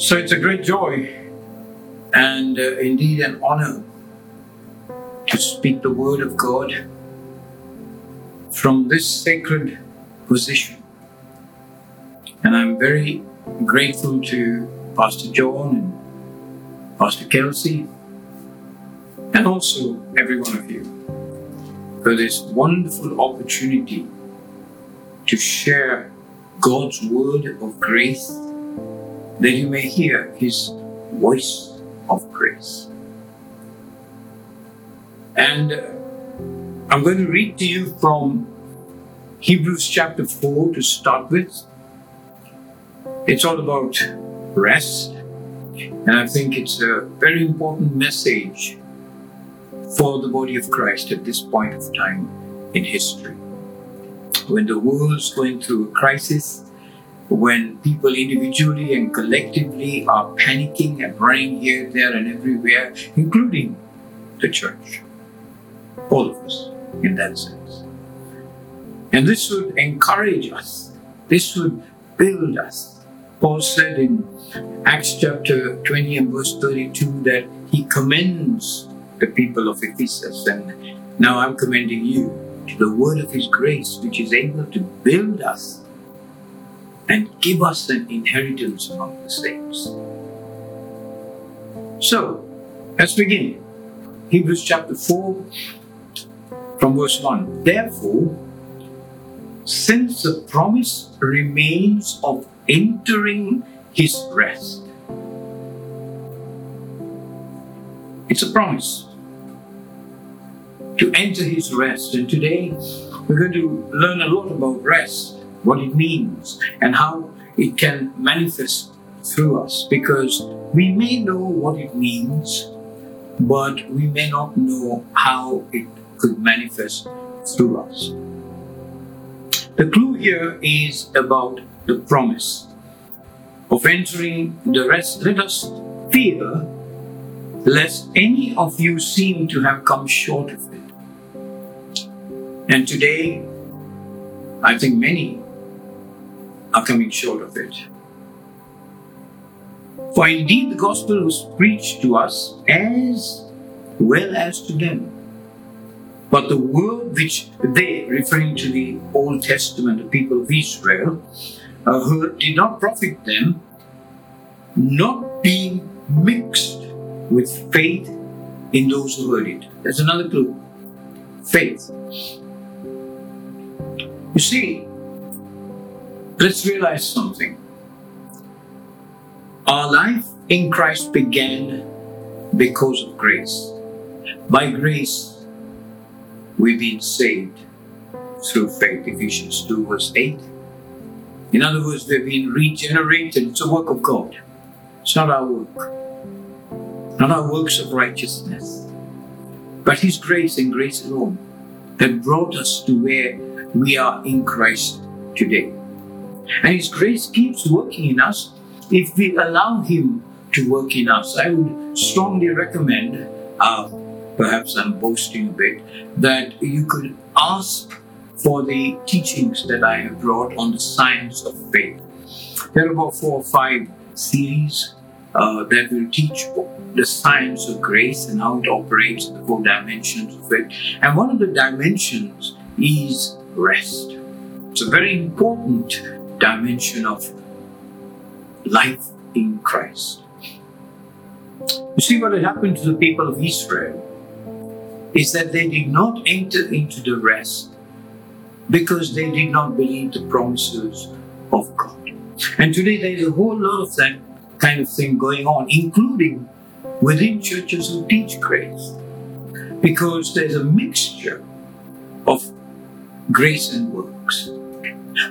So it's a great joy and uh, indeed an honor to speak the word of God from this sacred position. And I'm very grateful to Pastor John and Pastor Kelsey and also every one of you for this wonderful opportunity to share God's word of grace that you may hear his voice of grace. And uh, I'm going to read to you from Hebrews chapter 4 to start with. It's all about rest, and I think it's a very important message for the body of Christ at this point of time in history. When the world's going through a crisis, when people individually and collectively are panicking and running here, there, and everywhere, including the church. All of us, in that sense. And this should encourage us, this should build us. Paul said in Acts chapter 20 and verse 32 that he commends the people of Ephesus, and now I'm commending you to the word of his grace, which is able to build us and give us an inheritance among the saints. So, let's begin. Hebrews chapter 4, from verse 1. Therefore, since the promise remains of entering his rest, it's a promise to enter his rest. And today, we're going to learn a lot about rest what it means, and how it can manifest through us. Because we may know what it means, but we may not know how it could manifest through us. The clue here is about the promise of entering the rest. Let us fear lest any of you seem to have come short of it. And today, I think many are coming short of it. For indeed the gospel was preached to us as well as to them. But the word which they, referring to the Old Testament, the people of Israel, uh, heard did not profit them, not being mixed with faith in those who heard it. That's another clue. Faith. You see, Let's realize something. Our life in Christ began because of grace. By grace, we've been saved through faith. Ephesians 2, verse 8. In other words, we've been regenerated. It's a work of God. It's not our work, not our works of righteousness, but His grace and grace alone that brought us to where we are in Christ today. And His grace keeps working in us if we allow Him to work in us. I would strongly recommend, uh, perhaps I'm boasting a bit, that you could ask for the teachings that I have brought on the science of faith. There are about four or five series uh, that will teach the science of grace and how it operates, in the four dimensions of it. And one of the dimensions is rest. It's a very important dimension of life in Christ. You see, what had happened to the people of Israel is that they did not enter into the rest because they did not believe the promises of God. And today there is a whole lot of that kind of thing going on, including within churches who teach grace. Because there's a mixture of grace and works.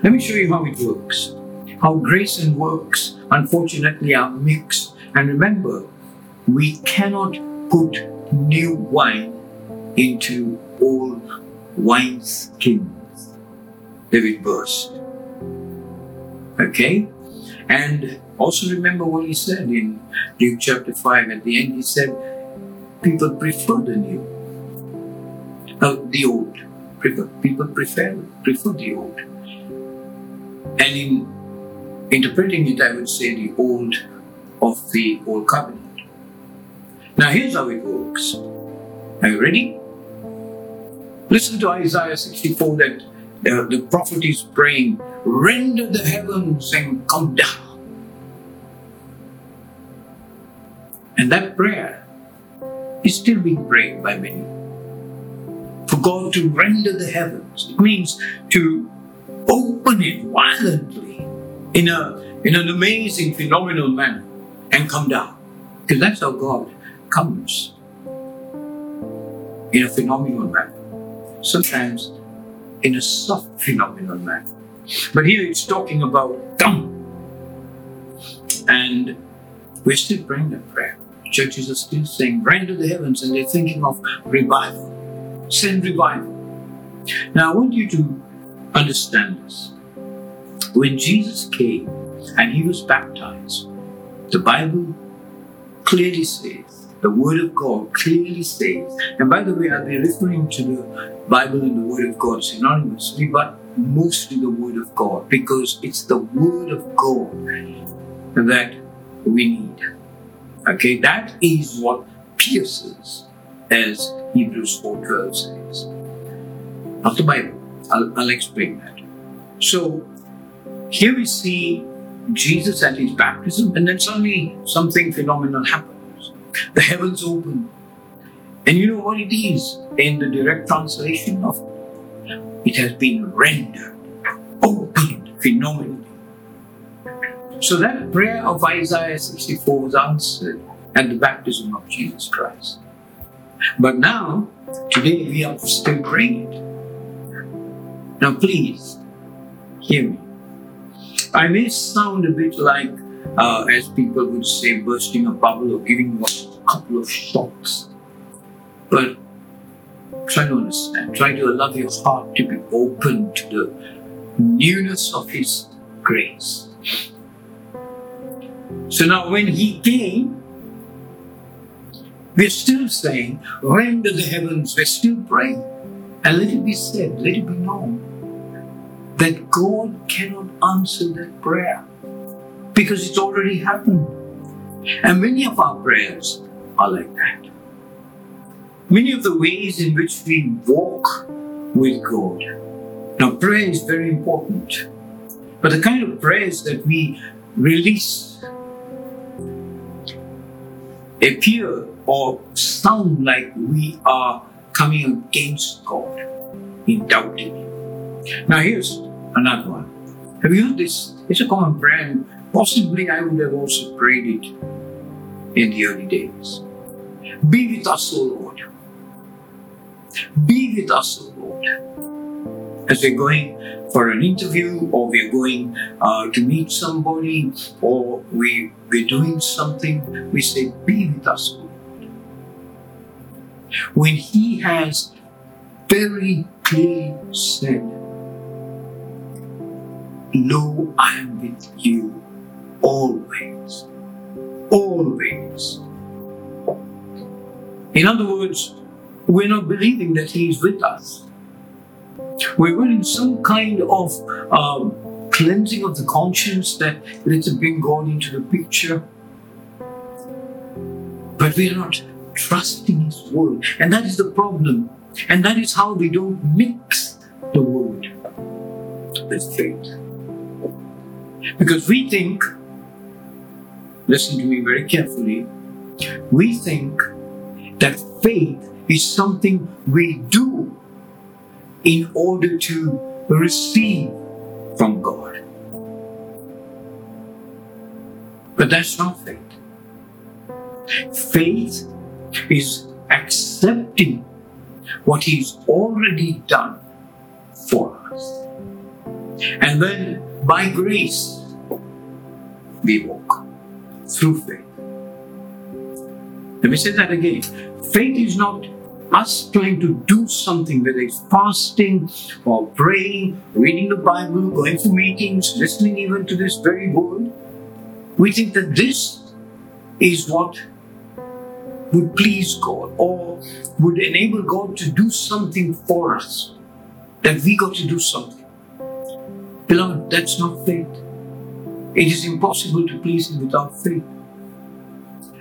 Let me show you how it works. How grace and works, unfortunately, are mixed. And remember, we cannot put new wine into old wine skins. They will burst. Okay? And also remember what he said in Luke chapter 5 at the end. He said, People prefer the new, uh, the old. Prefer, people prefer, prefer the old. And in interpreting it, I would say the old of the Old Covenant. Now, here's how it works. Are you ready? Listen to Isaiah 64 that the, the prophet is praying, render the heavens and come down. And that prayer is still being prayed by many. For God to render the heavens, it means to open it violently in, a, in an amazing, phenomenal manner and come down. Because that's how God comes in a phenomenal manner. Sometimes in a soft, phenomenal manner. But here it's talking about come. And we're still praying that prayer. Churches are still saying, render the heavens, and they're thinking of revival. Send revival. Now I want you to understand this. When Jesus came and he was baptized, the Bible clearly says, the Word of God clearly says, and by the way, I'll be referring to the Bible and the Word of God synonymously, but mostly the Word of God, because it's the Word of God that we need. Okay, that is what pierces, as Hebrews 4.12 says. Not the Bible. I'll, I'll explain that. So, here we see Jesus at his baptism, and then suddenly something phenomenal happens. The heavens open. And you know what it is in the direct translation of it has been rendered, opened phenomenally. So that prayer of Isaiah 64 was answered at the baptism of Jesus Christ. But now, today we are still praying it. Now please, hear me. I may sound a bit like, uh, as people would say, bursting a bubble or giving you a couple of shocks. But try to understand, try to allow your heart to be open to the newness of His grace. So now, when He came, we're still saying, render the heavens, we're still praying. And let it be said, let it be known God cannot answer that prayer because it's already happened. And many of our prayers are like that. Many of the ways in which we walk with God. Now, prayer is very important, but the kind of prayers that we release appear or sound like we are coming against God in doubting. Now, here's another one. Have you this? It's a common prayer, possibly I would have also prayed it in the early days. Be with us, O Lord. Be with us, O Lord. As we're going for an interview, or we're going uh, to meet somebody, or we, we're doing something, we say, Be with us, O Lord. When He has very clearly said, Lo, I am with you always. Always. In other words, we're not believing that He is with us. We're willing some kind of um, cleansing of the conscience that let's bring God into the picture. But we are not trusting His word. And that is the problem. And that is how we don't mix the word with faith. Because we think, listen to me very carefully, we think that faith is something we do in order to receive from God. But that's not faith. Faith is accepting what He's already done for us. And then by grace, we walk through faith. Let me say that again. Faith is not us trying to do something, whether it's fasting or praying, reading the Bible, going to meetings, listening even to this very word. We think that this is what would please God or would enable God to do something for us, that we got to do something. Beloved, that's not faith. It is impossible to please Him without faith.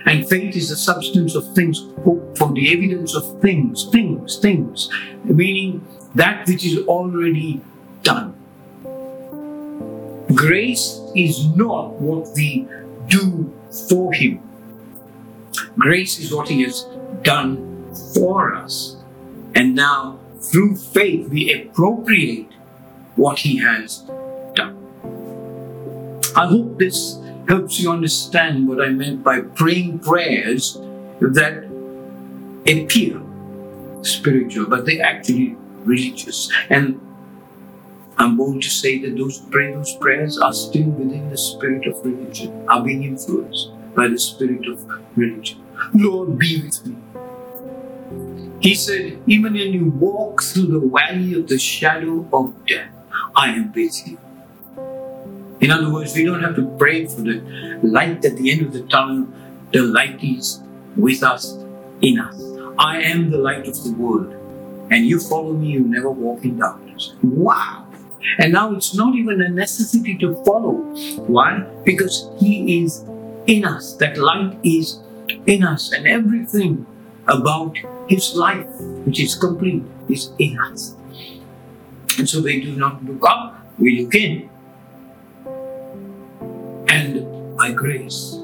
And faith is the substance of things hoped for, the evidence of things, things, things, meaning that which is already done. Grace is not what we do for Him. Grace is what He has done for us. And now, through faith, we appropriate what He has. I hope this helps you understand what I meant by praying prayers that appear spiritual, but they're actually religious. And I'm bold to say that those pray those prayers are still within the spirit of religion, are being influenced by the spirit of religion. Lord, be with me. He said, even when you walk through the valley of the shadow of death, I am with you. In other words, we don't have to pray for the light at the end of the tunnel. The light is with us, in us. I am the light of the world. And you follow me, you never walk in darkness. Wow! And now it's not even a necessity to follow. Why? Because He is in us. That light is in us. And everything about His life, which is complete, is in us. And so we do not look up, we look in. By grace,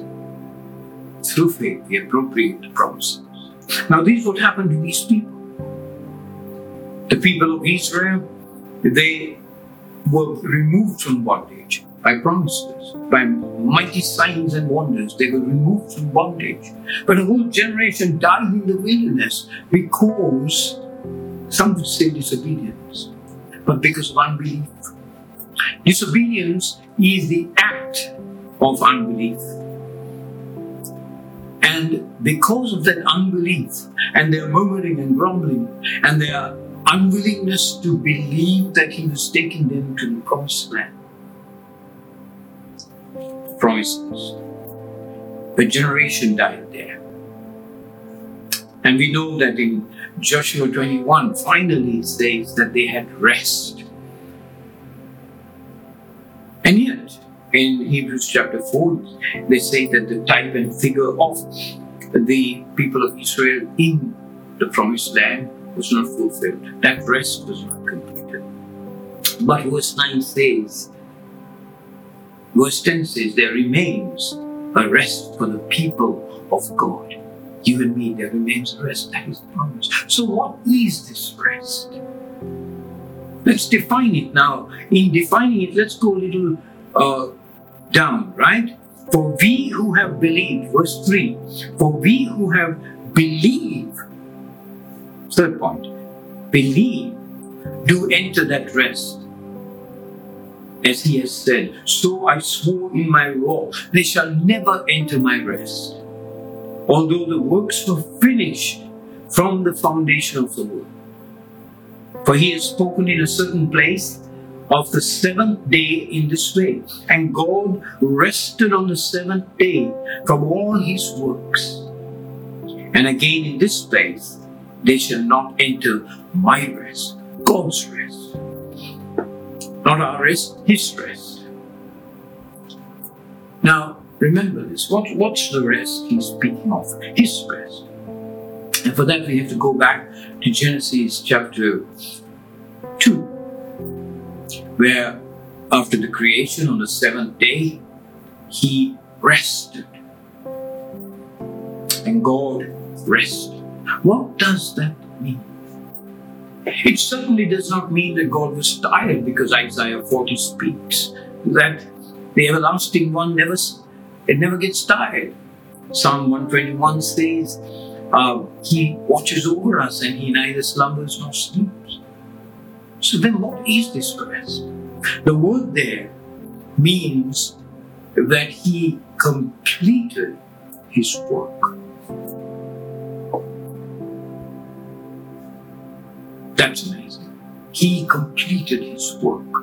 through faith, we appropriate the promises. Now, this is what happened to these people. The people of Israel, they were removed from bondage by promises, by mighty signs and wonders. They were removed from bondage. But a whole generation died in the wilderness because some would say disobedience, but because of unbelief. Disobedience is the of unbelief. And because of that unbelief and their murmuring and grumbling and their unwillingness to believe that he was taking them to the promised land. Promises. A generation died there. And we know that in Joshua 21, finally it says that they had rest. And yet, in Hebrews chapter 4, they say that the type and figure of the people of Israel in the promised land was not fulfilled. That rest was not completed. But verse 9 says, verse 10 says, there remains a rest for the people of God. You and me, there remains a rest. That is the promise. So, what is this rest? Let's define it now. In defining it, let's go a little uh, down, right? For we who have believed, verse 3, for we who have believed Third point believe, do enter that rest. As he has said, so I swore in my wrath, they shall never enter my rest. Although the works were finished from the foundation of the world. For he has spoken in a certain place of the seventh day in this way. And God rested on the seventh day from all his works. And again in this place, they shall not enter my rest, God's rest. Not our rest, His rest. Now, remember this. What, what's the rest He's speaking of? His rest. And for that, we have to go back to Genesis chapter 2, where after the creation on the seventh day, He rested. And God rested. What does that mean? It certainly does not mean that God was tired because Isaiah 40 speaks that the everlasting one never it never gets tired. Psalm 121 says uh, he watches over us and he neither slumbers nor sleeps. So then what is this rest? The word there means that he completed his work. That's amazing. He completed his work.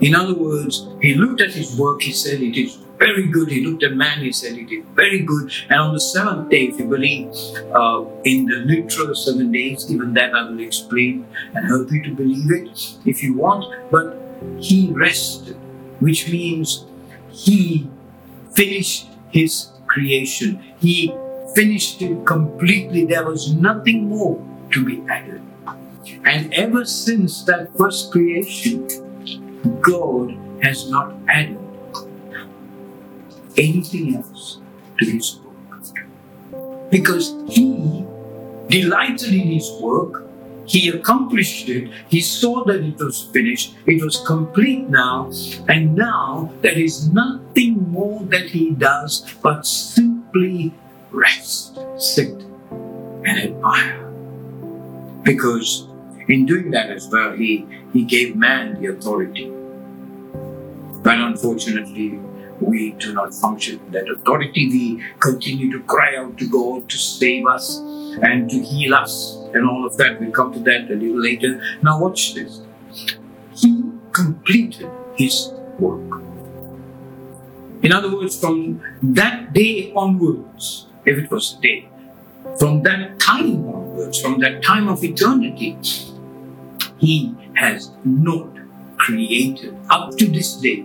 In other words, he looked at his work, he said it is very good. He looked at man, he said it is very good. And on the seventh day, if you believe uh, in the literal seven days, even that I will explain and help you to believe it if you want. But he rested, which means he finished his creation. He finished it completely. There was nothing more to be added. And ever since that first creation, God has not added anything else to his work. Because he delighted in his work, he accomplished it, he saw that it was finished, it was complete now, and now there is nothing more that he does but simply rest, sit, and admire. Because in doing that as well, he, he gave man the authority. But unfortunately, we do not function in that authority. We continue to cry out to God to save us and to heal us and all of that. We'll come to that a little later. Now, watch this. He completed his work. In other words, from that day onwards, if it was a day, from that time onwards, from that time of eternity, he has not created up to this day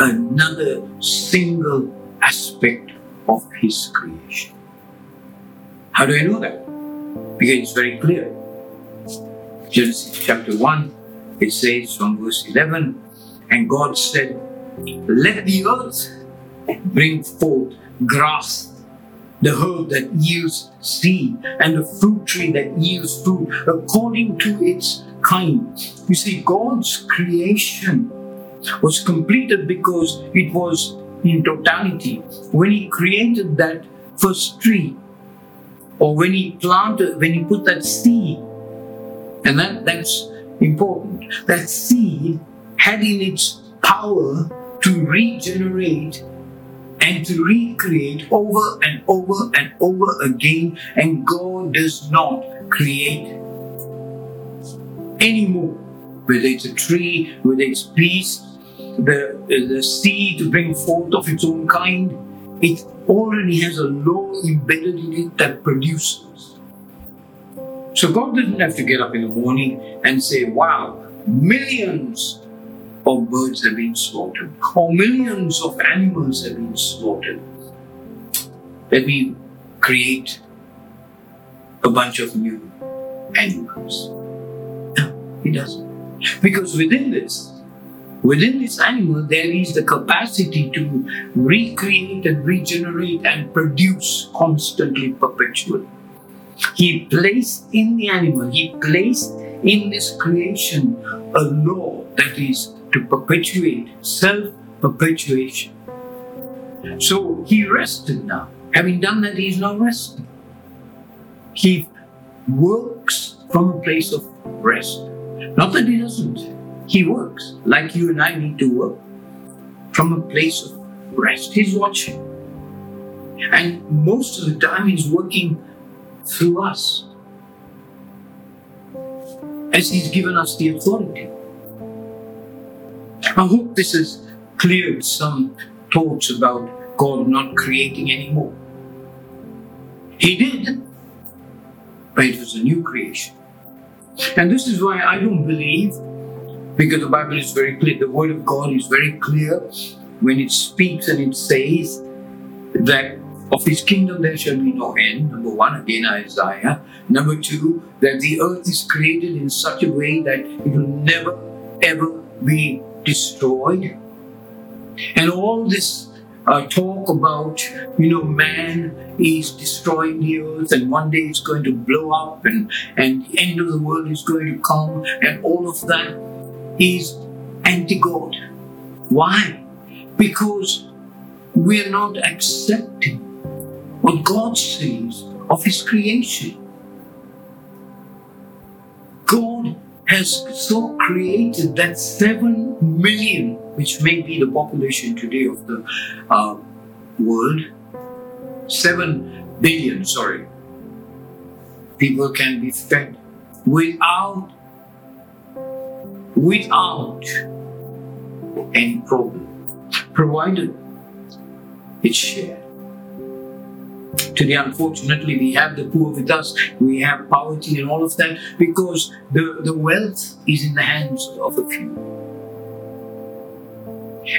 another single aspect of his creation. How do I know that? Because it's very clear. Genesis chapter 1, it says from verse 11, and God said, Let the earth bring forth grass, the herb that yields seed, and the fruit tree that yields fruit according to its kind. You see, God's creation was completed because it was in totality. When He created that first tree, or when He planted, when He put that seed, and that, that's important, that seed had in its power to regenerate and to recreate over and over and over again, and God does not create anymore. Whether it's a tree, whether it's beast, the, the seed to bring forth of its own kind, it already has a law embedded in it that produces. So God didn't have to get up in the morning and say, wow, millions of birds have been slaughtered, or millions of animals have been slaughtered. Let me create a bunch of new animals. No, he doesn't. Because within this, Within this animal, there is the capacity to recreate and regenerate and produce constantly, perpetually. He placed in the animal, he placed in this creation a law that is to perpetuate, self perpetuation. So he rested now. Having done that, he is now resting. He works from a place of rest. Not that he doesn't. He works like you and I need to work from a place of rest. He's watching. And most of the time, He's working through us as He's given us the authority. I hope this has cleared some thoughts about God not creating anymore. He did, but it was a new creation. And this is why I don't believe because the Bible is very clear, the Word of God is very clear when it speaks and it says that of His kingdom there shall be no end. Number one, again, Isaiah. Number two, that the earth is created in such a way that it will never ever be destroyed. And all this uh, talk about, you know, man is destroying the earth and one day it's going to blow up and, and the end of the world is going to come and all of that is anti God. Why? Because we're not accepting what God says of His creation. God has so created that 7 million, which may be the population today of the uh, world, 7 billion, sorry, people can be fed without without any problem, provided it's shared. Today, unfortunately, we have the poor with us, we have poverty and all of that because the, the wealth is in the hands of a few.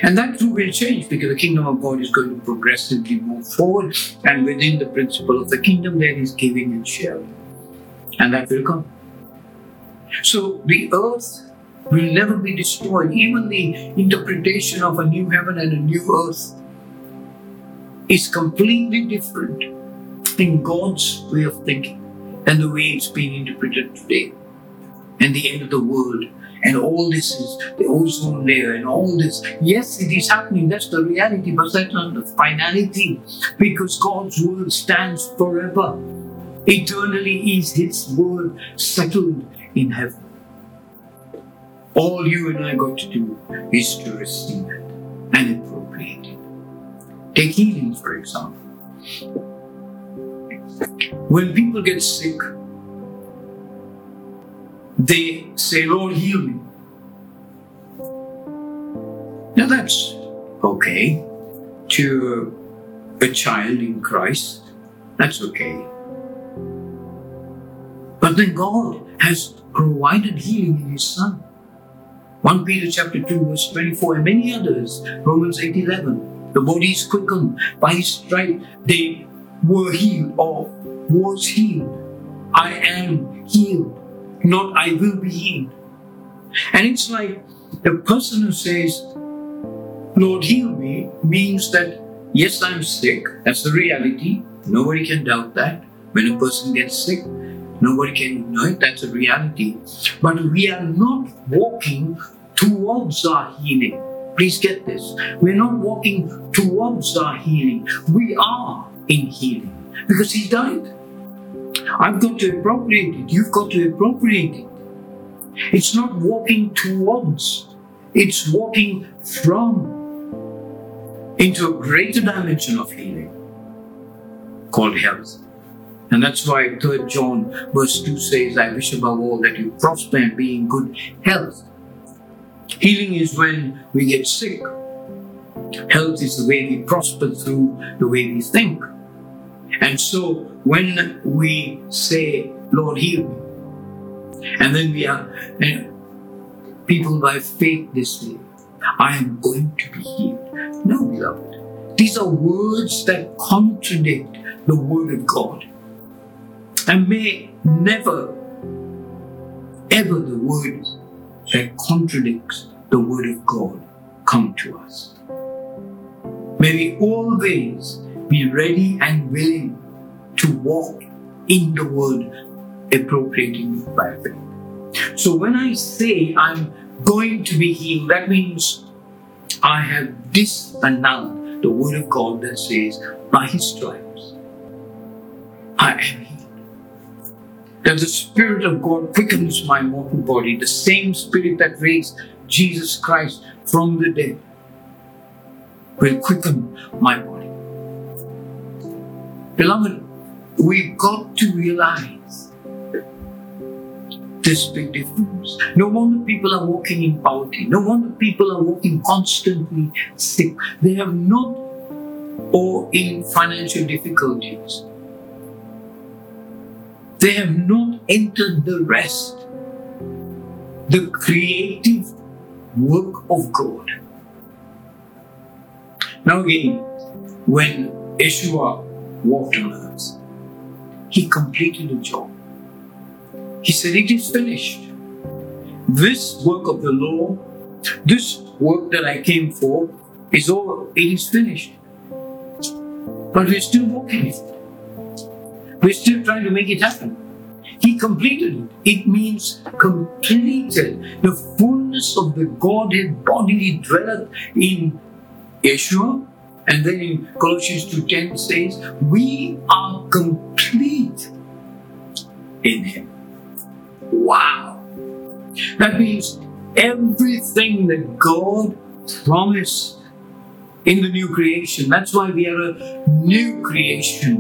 And that too will change because the kingdom of God is going to progressively move forward. And within the principle of the kingdom, there is giving and sharing. And that will come. So the earth will never be destroyed. Even the interpretation of a new heaven and a new earth is completely different in God's way of thinking than the way it's being interpreted today. And the end of the world and all this is the ozone layer and all this. Yes, it is happening, that's the reality, but that's not the finality because God's word stands forever. Eternally is His word settled in heaven. All you and I got to do is to receive it and appropriate it. Take healing, for example. When people get sick, they say, Lord, heal me. Now that's okay to a child in Christ. That's okay. But then God has provided healing in His Son. 1 Peter chapter 2 verse 24 and many others, Romans 8 11. The body is quickened by his stripe. They were healed or was healed. I am healed, not I will be healed. And it's like the person who says, Lord, heal me, means that yes, I'm sick. That's the reality. Nobody can doubt that. When a person gets sick, nobody can deny it. That's a reality. But we are not walking towards our healing. Please get this. We're not walking towards our healing. We are in healing because He died. I've got to appropriate it. You've got to appropriate it. It's not walking towards, it's walking from into a greater dimension of healing called health. And that's why 3 John verse 2 says, I wish above all that you prosper and be in good health. Healing is when we get sick. Health is the way we prosper through the way we think. And so when we say, Lord, heal me, and then we are people by faith this way, I am going to be healed. No, beloved. These are words that contradict the Word of God. And may never, ever the word that contradicts the Word of God come to us. May we always be ready and willing to walk in the Word, appropriating it by faith. So when I say I'm going to be healed, that means I have disannulled the word of God that says, by his stripes, I am healed. That the Spirit of God quickens my mortal body, the same Spirit that raised Jesus Christ from the dead will quicken my body. Beloved, we've got to realize this big difference. No wonder people are walking in poverty. No wonder people are walking constantly sick. They have not, or in financial difficulties. They have not entered the rest, the creative work of God. Now, again, when Yeshua walked on earth, he completed the job. He said, It is finished. This work of the law, this work that I came for, is over. It is finished. But we're still working it. We're still trying to make it happen. He completed it. It means completed. The fullness of the Godhead bodily dwelleth in Yeshua. And then in Colossians 2.10 says, we are complete in Him. Wow. That means everything that God promised in the new creation. That's why we are a new creation,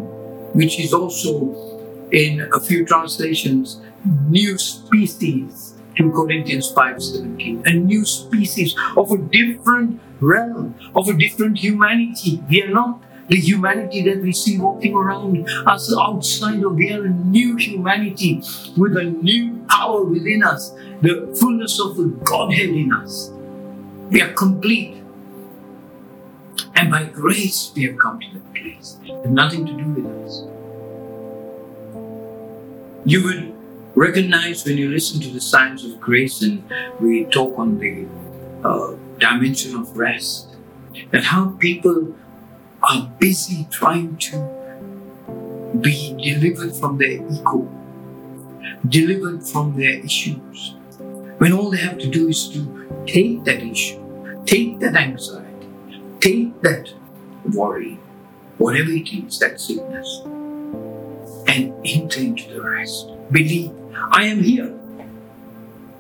which is also in a few translations, new species. 2 Corinthians 5:17, a new species of a different realm, of a different humanity. We are not the humanity that we see walking around us outside of we are a new humanity with a new power within us, the fullness of the Godhead in us. We are complete. And by grace we have come to that place. It nothing to do with us. You would recognize when you listen to the signs of grace and we talk on the uh, dimension of rest and how people are busy trying to be delivered from their ego, delivered from their issues. When all they have to do is to take that issue, take that anxiety, take that worry, whatever it is, that sickness, and enter into the rest. Believe, I am here.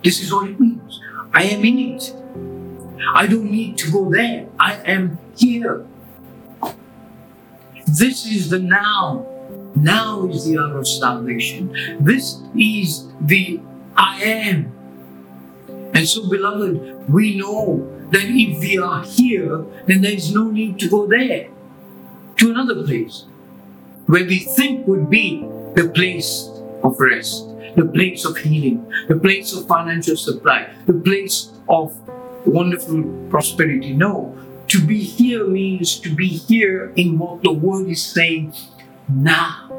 This is all it means. I am in it. I don't need to go there. I am here. This is the now. Now is the hour of salvation. This is the I am. And so, beloved, we know that if we are here, then there is no need to go there to another place where we think would be the place of rest, the place of healing, the place of financial supply, the place of wonderful prosperity. No, to be here means to be here in what the word is saying now.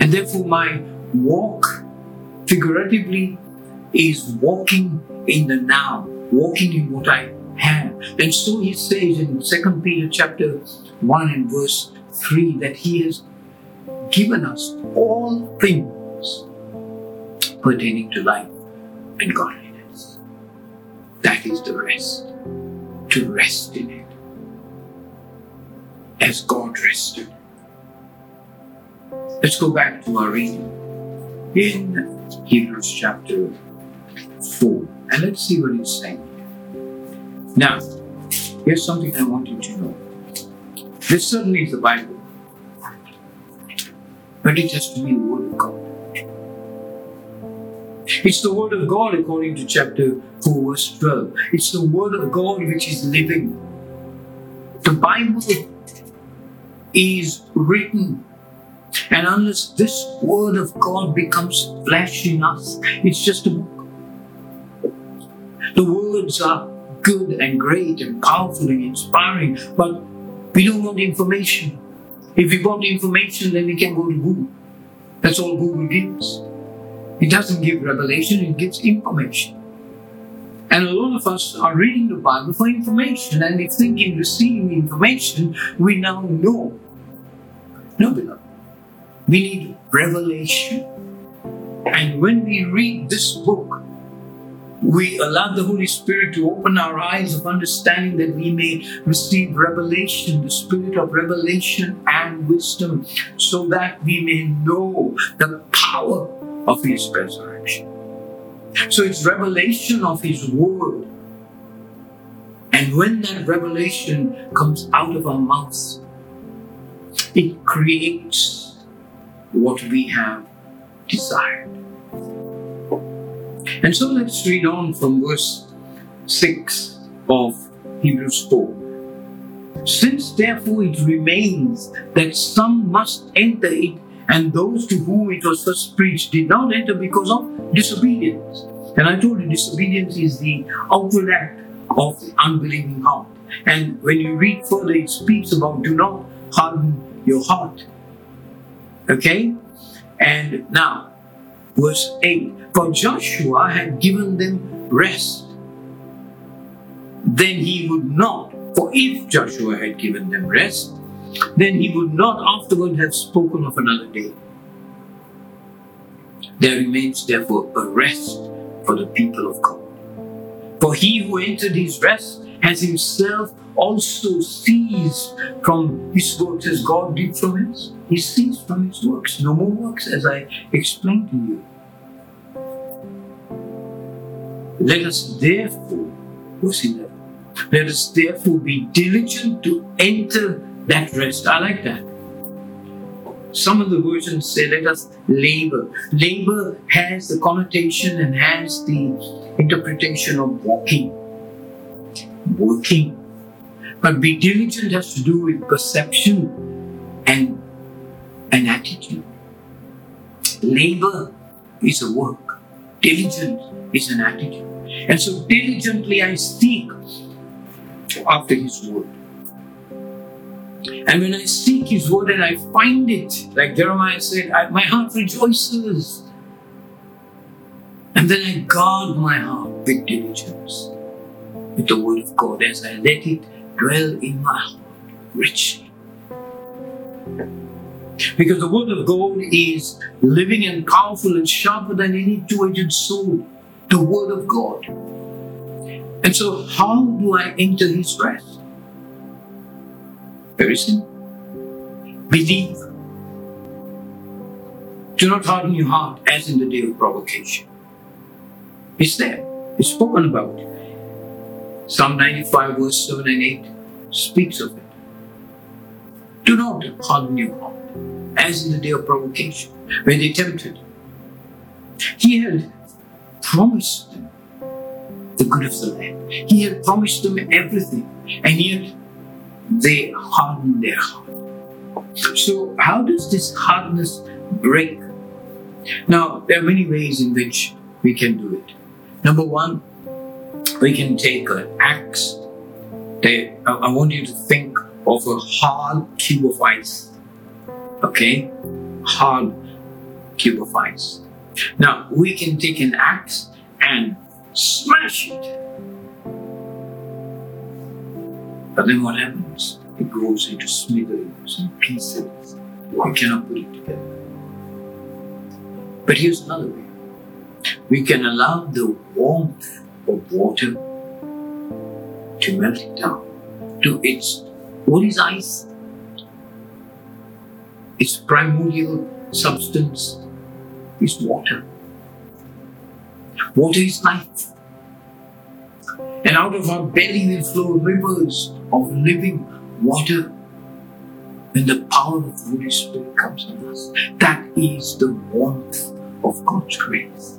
And therefore, my walk, figuratively, is walking in the now, walking in what I have. And so he says in 2 Peter chapter 1 and verse 3 that he has given us all things pertaining to life and godliness. That is the rest. To rest in it. As God rested. Let's go back to our reading in Hebrews chapter 4 and let's see what it's saying. Now, here's something I want you to know. This certainly is the Bible, but it has to be the Word of God. It's the Word of God according to chapter 4, verse 12. It's the Word of God which is living. The Bible is written and unless this word of God becomes flesh in us, it's just a book. The words are good and great and powerful and inspiring, but we don't want information. If we want information, then we can go to Google. That's all Google gives. It doesn't give revelation, it gives information. And a lot of us are reading the Bible for information, and we think in receiving information, we now know. No, beloved. We need revelation. And when we read this book, we allow the Holy Spirit to open our eyes of understanding that we may receive revelation, the spirit of revelation and wisdom, so that we may know the power of His resurrection. So it's revelation of His Word. And when that revelation comes out of our mouths, it creates what we have desired. And so let's read on from verse 6 of Hebrews 4. Since therefore it remains that some must enter it, and those to whom it was first preached did not enter because of disobedience. And I told you disobedience is the outward act of the unbelieving heart. And when you read further, it speaks about do not harden your heart. Okay? And now, verse 8 For Joshua had given them rest. Then he would not, for if Joshua had given them rest, then he would not afterward have spoken of another day. There remains therefore a rest for the people of God. For he who entered his rest has himself also ceased from his works as God did from his. He ceased from his works. No more works, as I explained to you. Let us therefore, verse 11, let us therefore be diligent to enter that rest. I like that. Some of the versions say, let us labor. Labor has the connotation and has the interpretation of walking. Working. But be diligent has to do with perception and an attitude. Labor is a work. Diligent is an attitude. And so diligently I seek after His word. And when I seek His word and I find it, like Jeremiah said, I, my heart rejoices. And then I guard my heart with diligence with the word of God as I let it dwell in my heart richly. Because the word of God is living and powerful and sharper than any two-edged sword. The word of God. And so how do I enter his rest? Simple. Believe. Do not harden your heart as in the day of provocation. It's there. It's spoken about. Psalm 95 verse 7 and 8 speaks of it. Do not harden your heart as in the day of provocation when they tempted. He had promised them the good of the land. He had promised them everything, and yet they harden their heart. So, how does this hardness break? Now, there are many ways in which we can do it. Number one, we can take an axe. I want you to think of a hard cube of ice. Okay? Hard cube of ice. Now, we can take an axe and smash it. But then what happens? It goes into smithereens and pieces. We cannot put it together. But here's another way. We can allow the warmth of water to melt it down to its what is ice? Its primordial substance is water. Water is life. And out of our belly will flow rivers of living water when the power of the Holy Spirit comes on us. That is the warmth of God's grace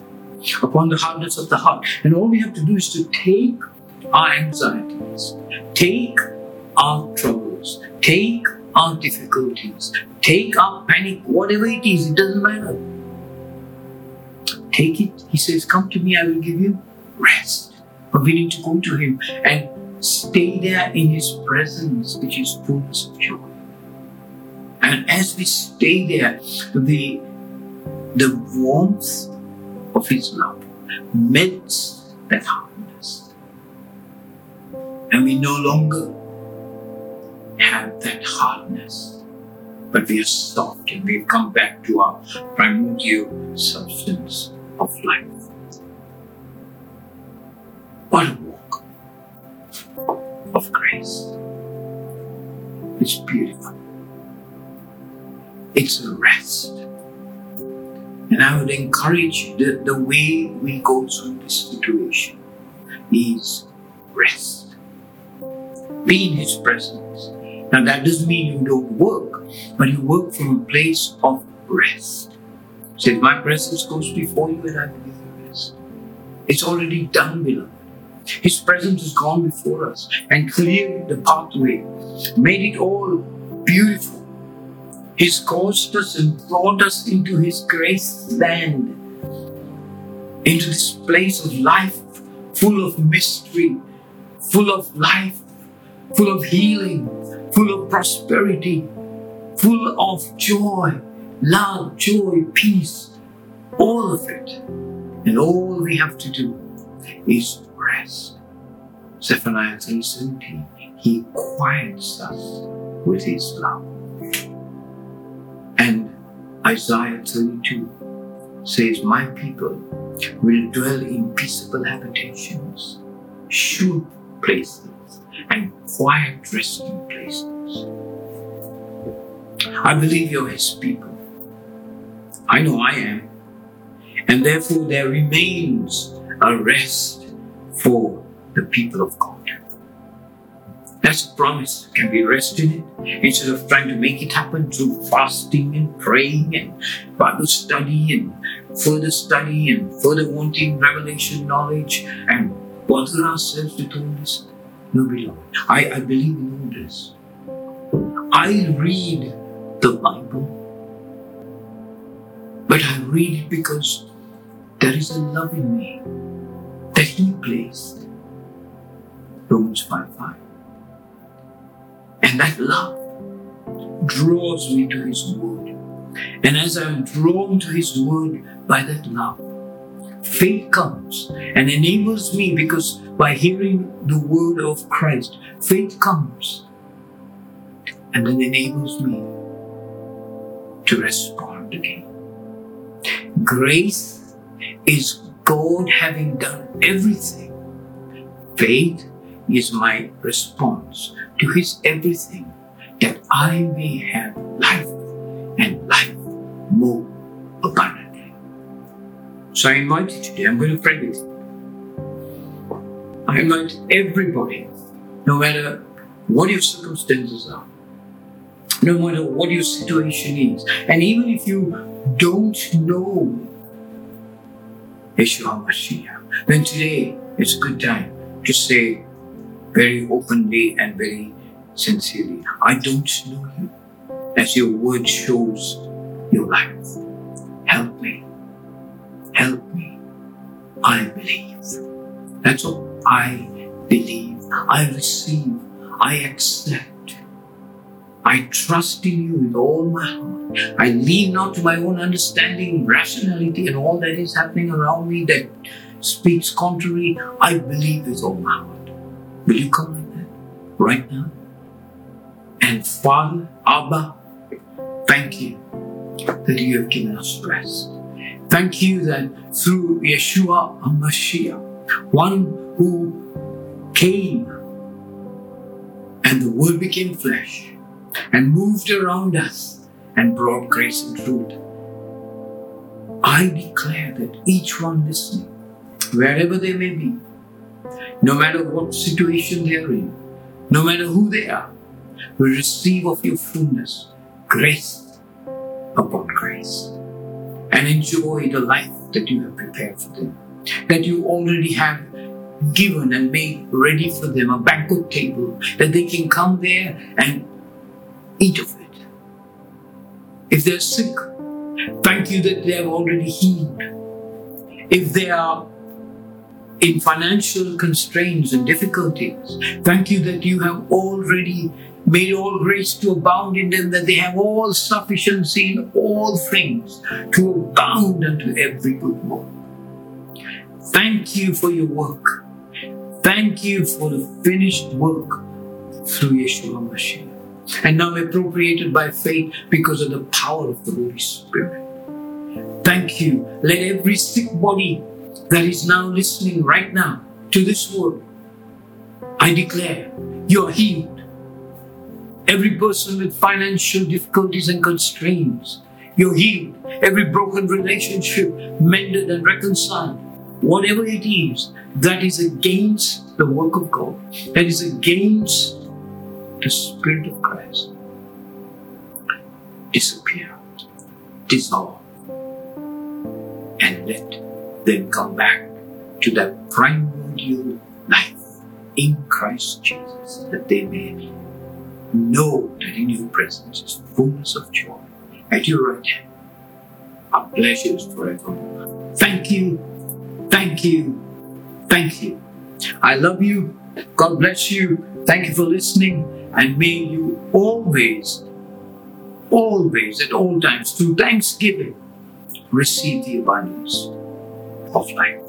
upon the hardness of the heart. And all we have to do is to take our anxieties, take our troubles, take our difficulties, take our panic, whatever it is, it doesn't matter. Take it. He says, Come to me, I will give you rest. But we need to go to Him and stay there in His presence, which is fullness of joy. And as we stay there, the, the warmth of His love melts that hardness. And we no longer have that hardness, but we are soft and we've come back to our primordial substance of life. Walk of grace. It's beautiful. It's a rest. And I would encourage you the, the way we go through this situation is rest. Be in His presence. Now that doesn't mean you don't work, but you work from a place of rest. Says, My presence goes before you and I will give you rest. It's already done, beloved. His presence has gone before us and cleared the pathway, made it all beautiful. He's caused us and brought us into His grace land, into this place of life full of mystery, full of life, full of healing, full of prosperity, full of joy, love, joy, peace, all of it. And all we have to do is rest. Zephaniah 3:17, He quiets us with His love. And Isaiah 32 says, My people will dwell in peaceable habitations, sure places, and quiet resting places. I believe you're His people. I know I am. And therefore, there remains a rest for the people of God. That's a promise. Can we rest in it? Instead of trying to make it happen through fasting and praying and Bible study and further study and further wanting revelation knowledge and bother ourselves with all this. No, beloved. I, I believe in all this. I read the Bible, but I read it because there is a love in me that He placed. Romans 5 5. And that love draws me to His Word. And as I'm drawn to His Word by that love, faith comes and enables me because by hearing the Word of Christ, faith comes and then enables me to respond again. Grace is God having done everything. Faith is my response to His everything that I may have life and life more abundantly. So I invite you today, I'm going to pray with you. I invite everybody, no matter what your circumstances are, no matter what your situation is, and even if you don't know Yeshua Mashiach, then today is a good time to say very openly and very sincerely, I don't know you. As your word shows your life. Help me. Help me. I believe. That's all. I believe. I receive. I accept. I trust in you with all my heart. I lean not to my own understanding, rationality, and all that is happening around me that speaks contrary. I believe with all my heart. Will you come like that right now? And Father, Abba, thank you that you have given us rest. Thank you that through Yeshua HaMashiach, one who came and the Word became flesh and moved around us and brought grace and truth. I declare that each one listening, wherever they may be, no matter what situation they are in, no matter who they are, will receive of your fullness grace upon grace and enjoy the life that you have prepared for them, that you already have given and made ready for them a banquet table that they can come there and eat of it. If they're sick, thank you that they have already healed. If they are in financial constraints and difficulties, thank you that you have already made all grace to abound in them, that they have all sufficiency in all things to abound unto every good work. Thank you for your work. Thank you for the finished work through Yeshua Mashiach. And now appropriated by faith because of the power of the Holy Spirit. Thank you. Let every sick body that is now listening right now to this word, I declare you are healed. Every person with financial difficulties and constraints, you're healed. Every broken relationship mended and reconciled. Whatever it is that is against the work of God, that is against the Spirit of Christ, disappear, dissolve, and let them come back to that primordial life in Christ Jesus, that they may know that in your presence is fullness of joy. At your right hand are pleasures forever. Thank you, thank you, thank you. I love you. God bless you. Thank you for listening. And may you always, always, at all times, through thanksgiving, receive the abundance of life.